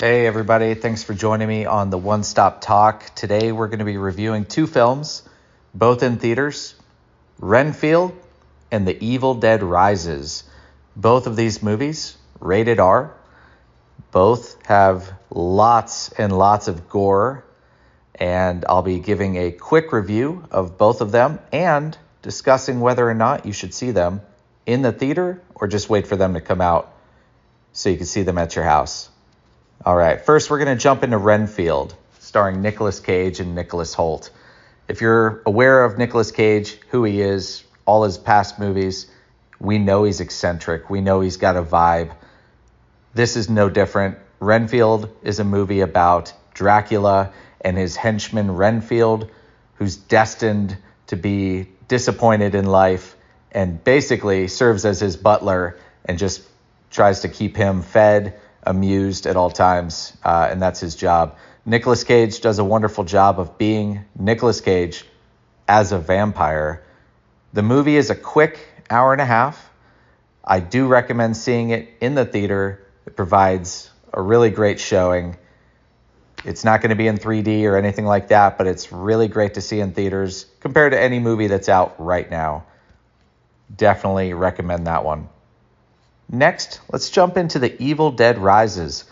Hey, everybody. Thanks for joining me on the One Stop Talk. Today, we're going to be reviewing two films, both in theaters Renfield and The Evil Dead Rises. Both of these movies, rated R, both have lots and lots of gore. And I'll be giving a quick review of both of them and discussing whether or not you should see them in the theater or just wait for them to come out so you can see them at your house. All right, first we're going to jump into Renfield, starring Nicolas Cage and Nicholas Hoult. If you're aware of Nicolas Cage, who he is, all his past movies, we know he's eccentric. We know he's got a vibe. This is no different. Renfield is a movie about Dracula and his henchman Renfield, who's destined to be disappointed in life and basically serves as his butler and just tries to keep him fed amused at all times, uh, and that's his job. Nicolas Cage does a wonderful job of being Nicolas Cage as a vampire. The movie is a quick hour and a half. I do recommend seeing it in the theater. It provides a really great showing. It's not going to be in 3D or anything like that, but it's really great to see in theaters compared to any movie that's out right now. Definitely recommend that one. Next, let's jump into The Evil Dead Rises.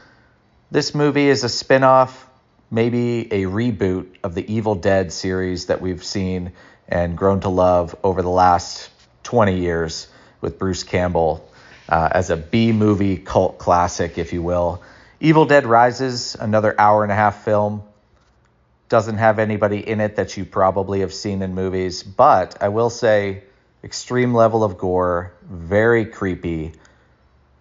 This movie is a spin off, maybe a reboot of the Evil Dead series that we've seen and grown to love over the last 20 years with Bruce Campbell uh, as a B movie cult classic, if you will. Evil Dead Rises, another hour and a half film, doesn't have anybody in it that you probably have seen in movies, but I will say extreme level of gore, very creepy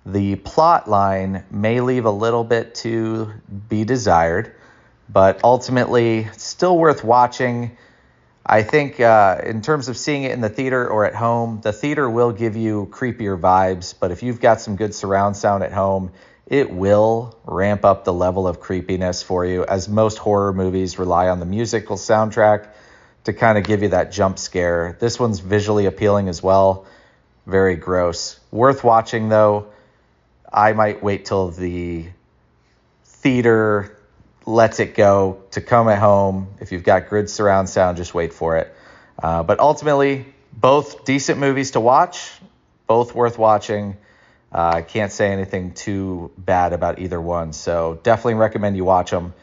the plot line may leave a little bit to be desired, but ultimately still worth watching. I think uh, in terms of seeing it in the theater or at home, the theater will give you creepier vibes, but if you've got some good surround sound at home, it will ramp up the level of creepiness for you, as most horror movies rely on the musical soundtrack to kind of give you that jump scare. This one's visually appealing as well, very gross. Worth watching though. I might wait till the theater lets it go to come at home. If you've got good surround sound, just wait for it. Uh, but ultimately, both decent movies to watch, both worth watching. Uh, I uh, can't say anything too bad about either one. So definitely recommend you watch them.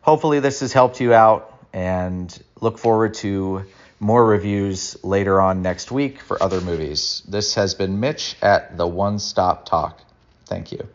Hopefully, this has helped you out and look forward to more reviews later on next week for other movies. This has been Mitch at the One Stop Talk. Thank you.